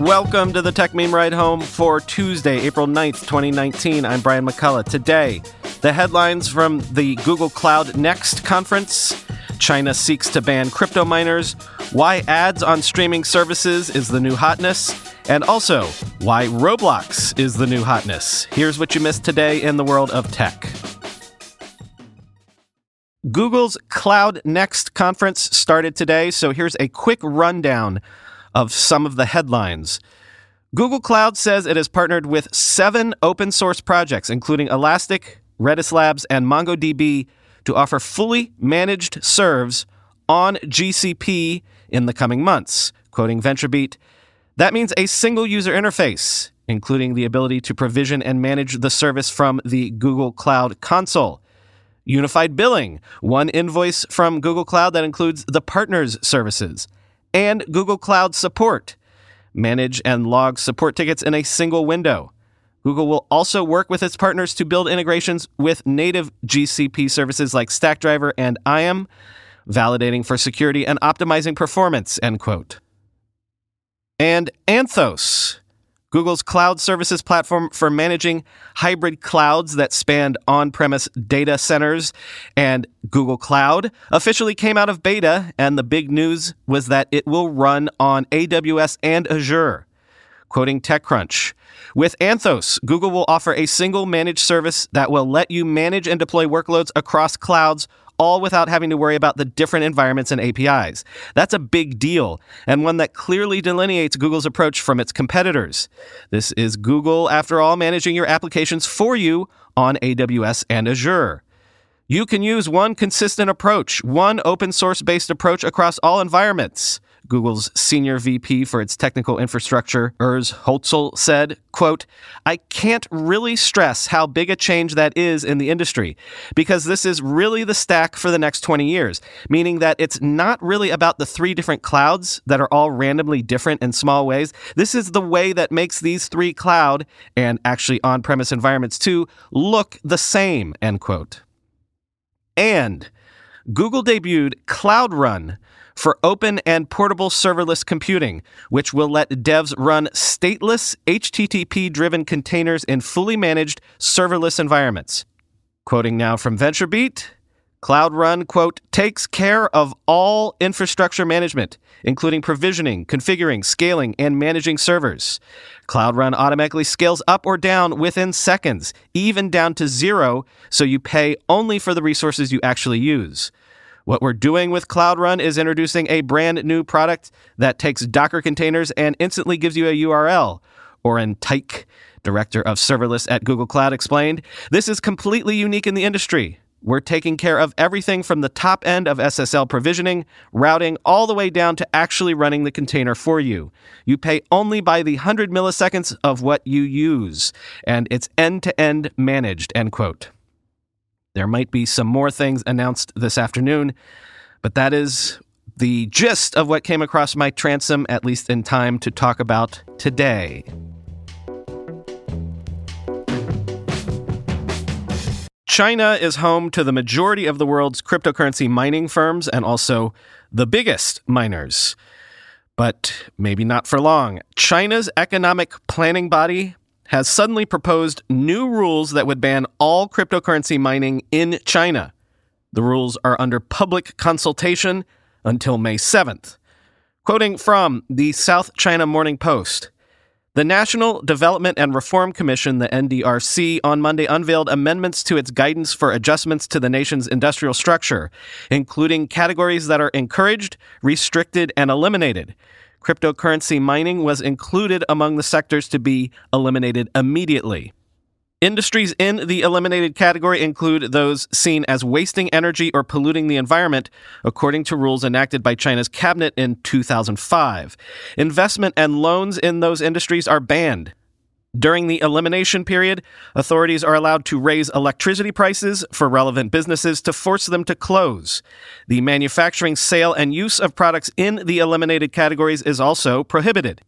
Welcome to the Techmeme Ride Home for Tuesday, April 9th, 2019. I'm Brian McCullough. Today, the headlines from the Google Cloud Next conference China seeks to ban crypto miners, why ads on streaming services is the new hotness, and also why Roblox is the new hotness. Here's what you missed today in the world of tech. Google's Cloud Next conference started today, so here's a quick rundown of some of the headlines. Google Cloud says it has partnered with seven open source projects, including Elastic, Redis Labs, and MongoDB, to offer fully managed serves on GCP in the coming months. Quoting VentureBeat, that means a single user interface, including the ability to provision and manage the service from the Google Cloud console. Unified billing, one invoice from Google Cloud that includes the partners' services and Google Cloud support. Manage and log support tickets in a single window. Google will also work with its partners to build integrations with native GCP services like Stackdriver and IAM, validating for security and optimizing performance, end quote. And Anthos, Google's cloud services platform for managing hybrid clouds that span on premise data centers. And Google Cloud officially came out of beta, and the big news was that it will run on AWS and Azure. Quoting TechCrunch, with Anthos, Google will offer a single managed service that will let you manage and deploy workloads across clouds all without having to worry about the different environments and APIs. That's a big deal, and one that clearly delineates Google's approach from its competitors. This is Google, after all, managing your applications for you on AWS and Azure. You can use one consistent approach, one open source based approach across all environments. Google's senior VP for its technical infrastructure, Urs Hölzl, said, quote, I can't really stress how big a change that is in the industry because this is really the stack for the next 20 years, meaning that it's not really about the three different clouds that are all randomly different in small ways. This is the way that makes these three cloud and actually on-premise environments too look the same, end quote. And Google debuted Cloud Run, for open and portable serverless computing, which will let devs run stateless, HTTP driven containers in fully managed serverless environments. Quoting now from VentureBeat, Cloud Run, quote, takes care of all infrastructure management, including provisioning, configuring, scaling, and managing servers. Cloud Run automatically scales up or down within seconds, even down to zero, so you pay only for the resources you actually use. What we're doing with Cloud Run is introducing a brand new product that takes Docker containers and instantly gives you a URL. Oren Teich, director of serverless at Google Cloud, explained This is completely unique in the industry. We're taking care of everything from the top end of SSL provisioning, routing, all the way down to actually running the container for you. You pay only by the 100 milliseconds of what you use, and it's end to end managed, end quote. There might be some more things announced this afternoon, but that is the gist of what came across my transom, at least in time to talk about today. China is home to the majority of the world's cryptocurrency mining firms and also the biggest miners. But maybe not for long. China's economic planning body has suddenly proposed new rules that would ban all cryptocurrency mining in China. The rules are under public consultation until May 7th. Quoting from the South China Morning Post, the National Development and Reform Commission, the NDRC, on Monday unveiled amendments to its guidance for adjustments to the nation's industrial structure, including categories that are encouraged, restricted, and eliminated. Cryptocurrency mining was included among the sectors to be eliminated immediately. Industries in the eliminated category include those seen as wasting energy or polluting the environment, according to rules enacted by China's cabinet in 2005. Investment and loans in those industries are banned. During the elimination period, authorities are allowed to raise electricity prices for relevant businesses to force them to close. The manufacturing, sale, and use of products in the eliminated categories is also prohibited.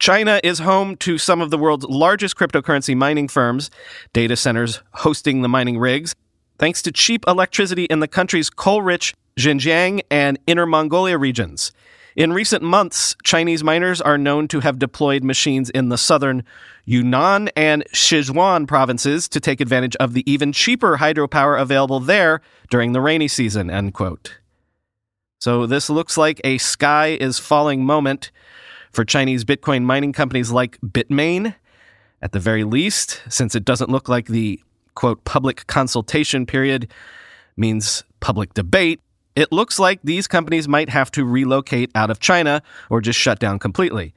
China is home to some of the world's largest cryptocurrency mining firms, data centers hosting the mining rigs, thanks to cheap electricity in the country's coal rich Xinjiang and Inner Mongolia regions. In recent months, Chinese miners are known to have deployed machines in the southern Yunnan and Sichuan provinces to take advantage of the even cheaper hydropower available there during the rainy season. End quote. So this looks like a sky is falling moment for Chinese Bitcoin mining companies like Bitmain, at the very least, since it doesn't look like the quote public consultation period means public debate. It looks like these companies might have to relocate out of China or just shut down completely.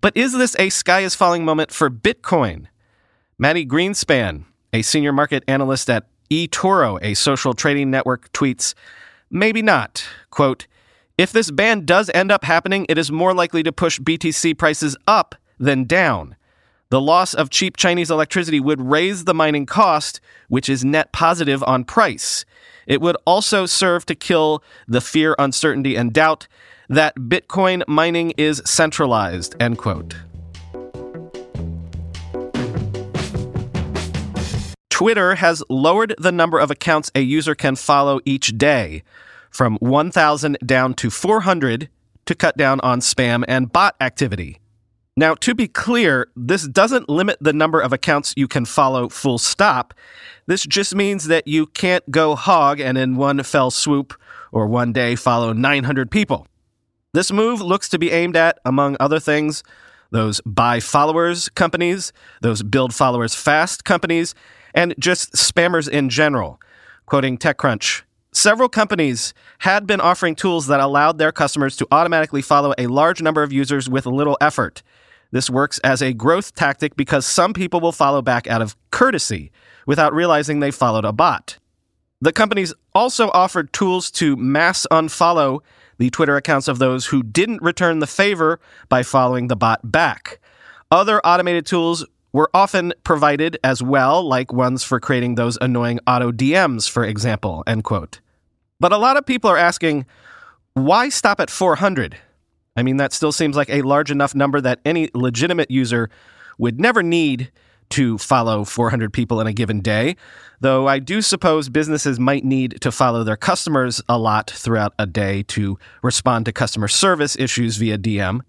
But is this a sky is falling moment for Bitcoin? Mati Greenspan, a senior market analyst at eToro, a social trading network, tweets, maybe not. Quote, if this ban does end up happening, it is more likely to push BTC prices up than down. The loss of cheap Chinese electricity would raise the mining cost, which is net positive on price. It would also serve to kill the fear, uncertainty, and doubt that Bitcoin mining is centralized. End quote. Twitter has lowered the number of accounts a user can follow each day from 1,000 down to 400 to cut down on spam and bot activity. Now, to be clear, this doesn't limit the number of accounts you can follow full stop. This just means that you can't go hog and in one fell swoop or one day follow 900 people. This move looks to be aimed at, among other things, those buy followers companies, those build followers fast companies, and just spammers in general. Quoting TechCrunch, Several companies had been offering tools that allowed their customers to automatically follow a large number of users with little effort. This works as a growth tactic because some people will follow back out of courtesy without realizing they followed a bot. The companies also offered tools to mass unfollow the Twitter accounts of those who didn't return the favor by following the bot back. Other automated tools were often provided as well, like ones for creating those annoying auto DMs, for example, end quote. But a lot of people are asking, why stop at 400? I mean, that still seems like a large enough number that any legitimate user would never need to follow 400 people in a given day, though I do suppose businesses might need to follow their customers a lot throughout a day to respond to customer service issues via DM.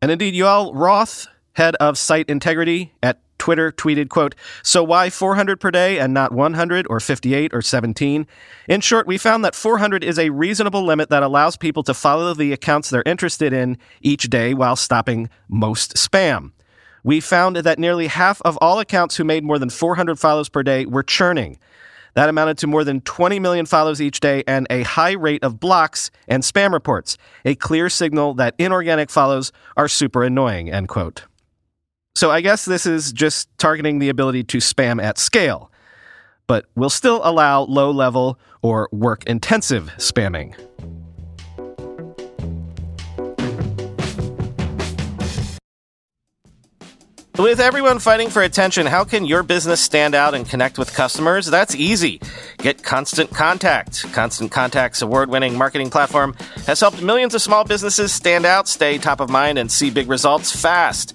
And indeed, Yoel Roth, head of site integrity at Twitter tweeted, quote, So why 400 per day and not 100 or 58 or 17? In short, we found that 400 is a reasonable limit that allows people to follow the accounts they're interested in each day while stopping most spam. We found that nearly half of all accounts who made more than 400 follows per day were churning. That amounted to more than 20 million follows each day and a high rate of blocks and spam reports, a clear signal that inorganic follows are super annoying, end quote. So I guess this is just targeting the ability to spam at scale, but will still allow low level or work intensive spamming. With everyone fighting for attention, how can your business stand out and connect with customers? That's easy. Get Constant Contact. Constant Contact's award winning marketing platform has helped millions of small businesses stand out, stay top of mind, and see big results fast.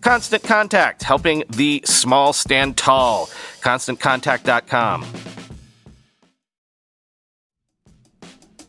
Constant Contact, helping the small stand tall. ConstantContact.com.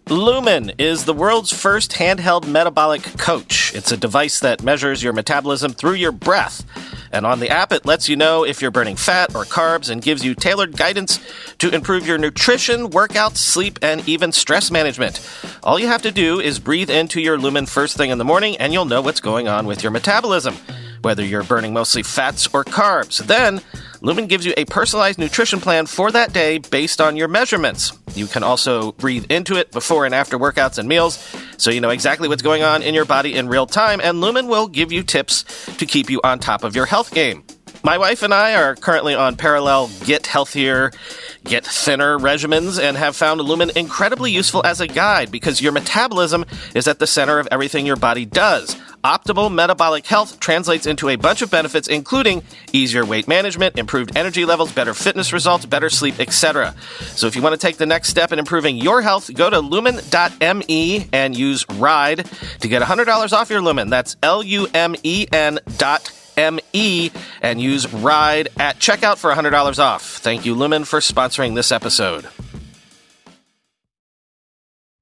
Lumen is the world's first handheld metabolic coach. It's a device that measures your metabolism through your breath. And on the app, it lets you know if you're burning fat or carbs and gives you tailored guidance to improve your nutrition, workouts, sleep, and even stress management. All you have to do is breathe into your Lumen first thing in the morning, and you'll know what's going on with your metabolism, whether you're burning mostly fats or carbs. Then, Lumen gives you a personalized nutrition plan for that day based on your measurements. You can also breathe into it before and after workouts and meals, so you know exactly what's going on in your body in real time, and Lumen will give you tips to keep you on top of your health game. My wife and I are currently on parallel get healthier, get thinner regimens and have found Lumen incredibly useful as a guide because your metabolism is at the center of everything your body does. Optimal metabolic health translates into a bunch of benefits, including easier weight management, improved energy levels, better fitness results, better sleep, etc. So if you want to take the next step in improving your health, go to lumen.me and use RIDE to get $100 off your Lumen. That's L U M E N dot M-E and use RIDE at checkout for $100 off. Thank you, Lumen, for sponsoring this episode.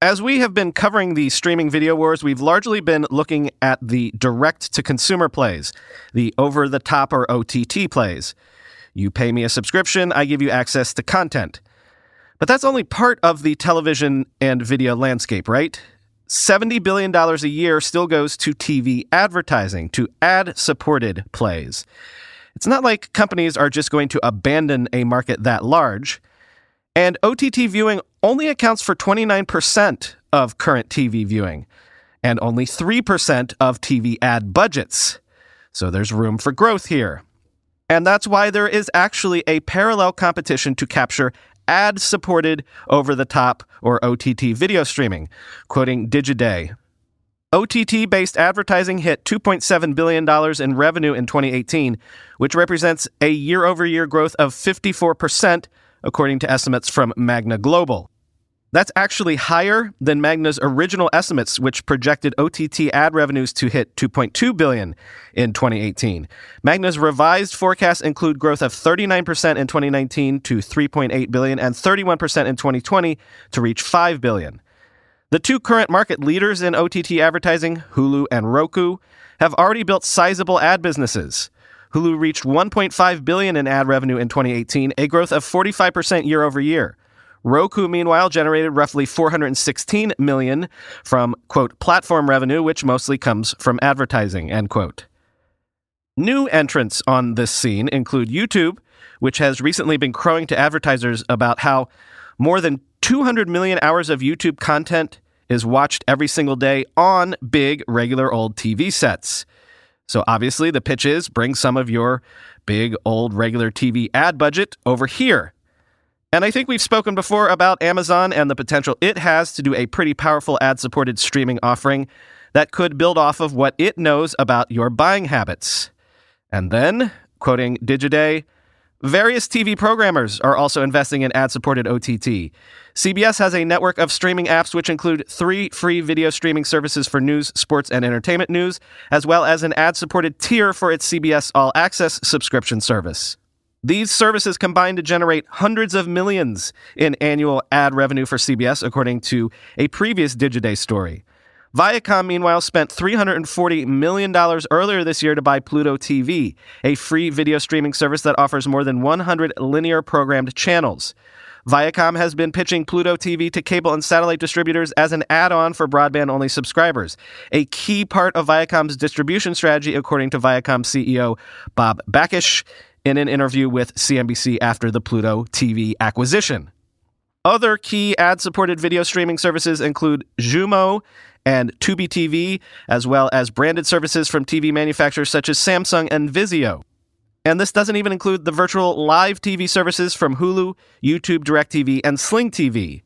As we have been covering the streaming video wars, we've largely been looking at the direct to consumer plays, the over the top or OTT plays. You pay me a subscription, I give you access to content. But that's only part of the television and video landscape, right? $70 billion a year still goes to TV advertising, to ad supported plays. It's not like companies are just going to abandon a market that large. And OTT viewing only accounts for 29% of current TV viewing and only 3% of TV ad budgets. So there's room for growth here. And that's why there is actually a parallel competition to capture ad supported over the top or OTT video streaming, quoting Digiday. OTT based advertising hit $2.7 billion in revenue in 2018, which represents a year over year growth of 54%, according to estimates from Magna Global. That's actually higher than Magna's original estimates, which projected OTT ad revenues to hit 2.2 billion in 2018. Magna's revised forecasts include growth of 39% in 2019 to 3.8 billion and 31% in 2020 to reach 5 billion. The two current market leaders in OTT advertising, Hulu and Roku, have already built sizable ad businesses. Hulu reached 1.5 billion in ad revenue in 2018, a growth of 45% year over year. Roku, meanwhile, generated roughly 416 million from, quote, platform revenue, which mostly comes from advertising, end quote. New entrants on this scene include YouTube, which has recently been crowing to advertisers about how more than 200 million hours of YouTube content is watched every single day on big, regular old TV sets. So obviously, the pitch is bring some of your big, old, regular TV ad budget over here and I think we've spoken before about Amazon and the potential it has to do a pretty powerful ad supported streaming offering that could build off of what it knows about your buying habits. And then, quoting Digiday, various TV programmers are also investing in ad supported OTT. CBS has a network of streaming apps which include three free video streaming services for news, sports, and entertainment news, as well as an ad supported tier for its CBS All Access subscription service. These services combine to generate hundreds of millions in annual ad revenue for CBS, according to a previous Digiday story. Viacom, meanwhile, spent $340 million earlier this year to buy Pluto TV, a free video streaming service that offers more than 100 linear programmed channels. Viacom has been pitching Pluto TV to cable and satellite distributors as an add on for broadband only subscribers, a key part of Viacom's distribution strategy, according to Viacom CEO Bob Bakish in an interview with CNBC after the Pluto TV acquisition. Other key ad supported video streaming services include Xumo and Tubi TV, as well as branded services from TV manufacturers such as Samsung and Vizio. And this doesn't even include the virtual live TV services from Hulu, YouTube DirecTV, and Sling TV.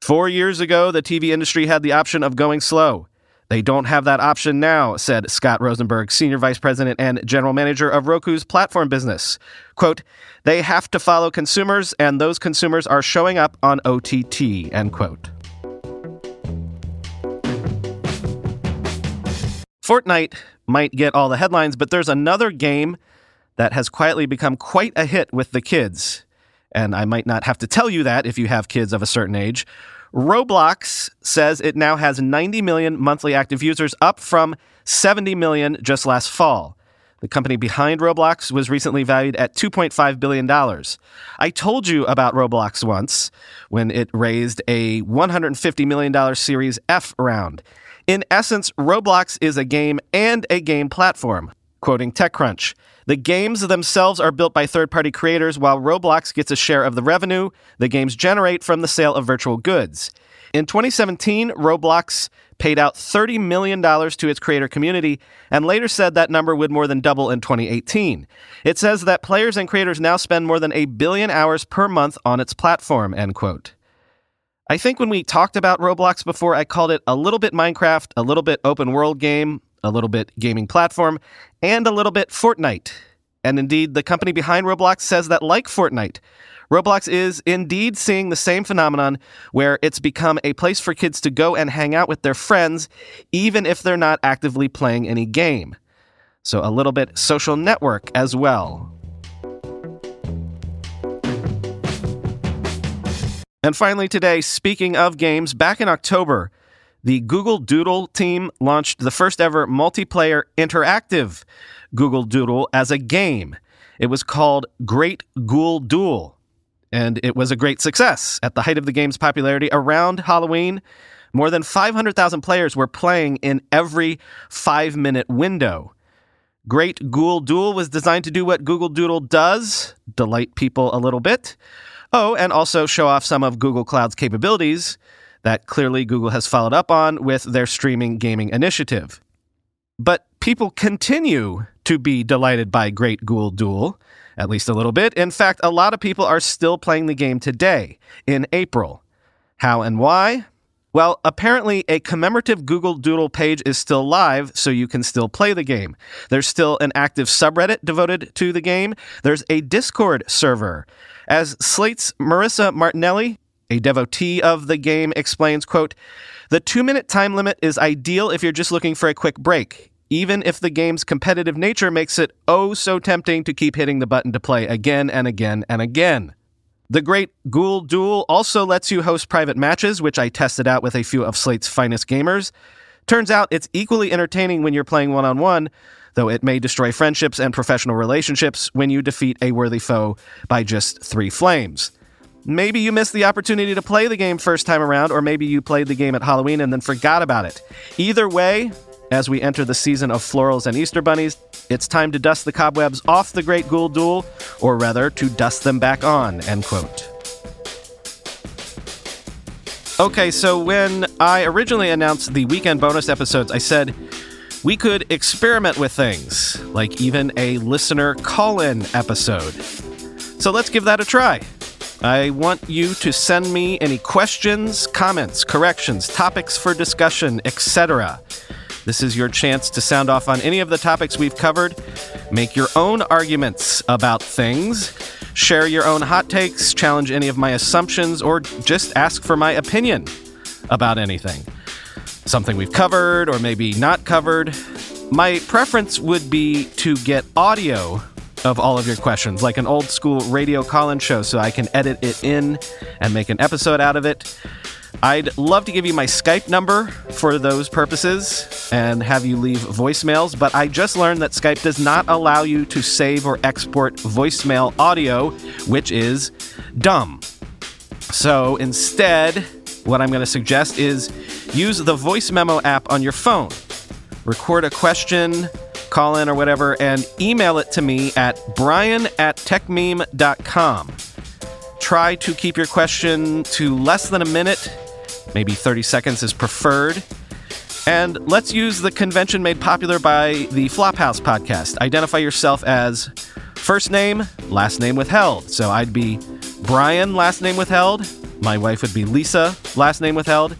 Four years ago, the TV industry had the option of going slow. They don't have that option now, said Scott Rosenberg, Senior Vice President and General Manager of Roku's platform business. Quote, they have to follow consumers, and those consumers are showing up on OTT, end quote. Fortnite might get all the headlines, but there's another game that has quietly become quite a hit with the kids. And I might not have to tell you that if you have kids of a certain age. Roblox says it now has 90 million monthly active users, up from 70 million just last fall. The company behind Roblox was recently valued at $2.5 billion. I told you about Roblox once when it raised a $150 million Series F round. In essence, Roblox is a game and a game platform. Quoting TechCrunch, the games themselves are built by third party creators, while Roblox gets a share of the revenue the games generate from the sale of virtual goods. In 2017, Roblox paid out $30 million to its creator community and later said that number would more than double in 2018. It says that players and creators now spend more than a billion hours per month on its platform, end quote. I think when we talked about Roblox before, I called it a little bit Minecraft, a little bit open world game, a little bit gaming platform, and a little bit Fortnite. And indeed, the company behind Roblox says that, like Fortnite, Roblox is indeed seeing the same phenomenon where it's become a place for kids to go and hang out with their friends, even if they're not actively playing any game. So, a little bit social network as well. And finally, today, speaking of games, back in October, the Google Doodle team launched the first ever multiplayer interactive Google Doodle as a game. It was called Great Ghoul Duel, and it was a great success. At the height of the game's popularity around Halloween, more than 500,000 players were playing in every five minute window. Great Ghoul Duel was designed to do what Google Doodle does delight people a little bit. Oh, and also show off some of Google Cloud's capabilities that clearly Google has followed up on with their streaming gaming initiative. But people continue to be delighted by Great Ghoul Duel, at least a little bit. In fact, a lot of people are still playing the game today, in April. How and why? Well, apparently, a commemorative Google Doodle page is still live, so you can still play the game. There's still an active subreddit devoted to the game. There's a Discord server. As Slate's Marissa Martinelli, a devotee of the game, explains, quote, the two minute time limit is ideal if you're just looking for a quick break, even if the game's competitive nature makes it oh so tempting to keep hitting the button to play again and again and again. The Great Ghoul Duel also lets you host private matches, which I tested out with a few of Slate's finest gamers. Turns out it's equally entertaining when you're playing one on one, though it may destroy friendships and professional relationships when you defeat a worthy foe by just three flames. Maybe you missed the opportunity to play the game first time around, or maybe you played the game at Halloween and then forgot about it. Either way, as we enter the season of florals and Easter bunnies, it's time to dust the cobwebs off the Great Ghoul Duel, or rather, to dust them back on, end quote. Okay, so when I originally announced the weekend bonus episodes, I said we could experiment with things, like even a listener call in episode. So let's give that a try. I want you to send me any questions, comments, corrections, topics for discussion, etc. This is your chance to sound off on any of the topics we've covered, make your own arguments about things, share your own hot takes, challenge any of my assumptions, or just ask for my opinion about anything. Something we've covered or maybe not covered. My preference would be to get audio of all of your questions, like an old school radio call in show, so I can edit it in and make an episode out of it. I'd love to give you my Skype number for those purposes and have you leave voicemails, but I just learned that Skype does not allow you to save or export voicemail audio, which is dumb. So instead, what I'm going to suggest is use the voice memo app on your phone. Record a question, call in or whatever, and email it to me at brian at techmeme.com. Try to keep your question to less than a minute, maybe 30 seconds is preferred. And let's use the convention made popular by the Flophouse podcast. Identify yourself as first name, last name withheld. So I'd be Brian, last name withheld. My wife would be Lisa, last name withheld.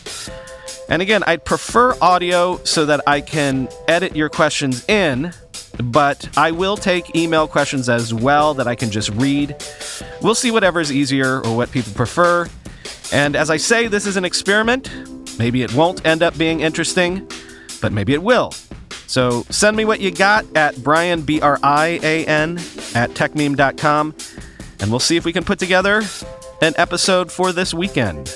And again, I'd prefer audio so that I can edit your questions in, but I will take email questions as well that I can just read. We'll see whatever is easier or what people prefer. And as I say, this is an experiment. Maybe it won't end up being interesting, but maybe it will. So send me what you got at Brian, B R I A N, at techmeme.com, and we'll see if we can put together an episode for this weekend.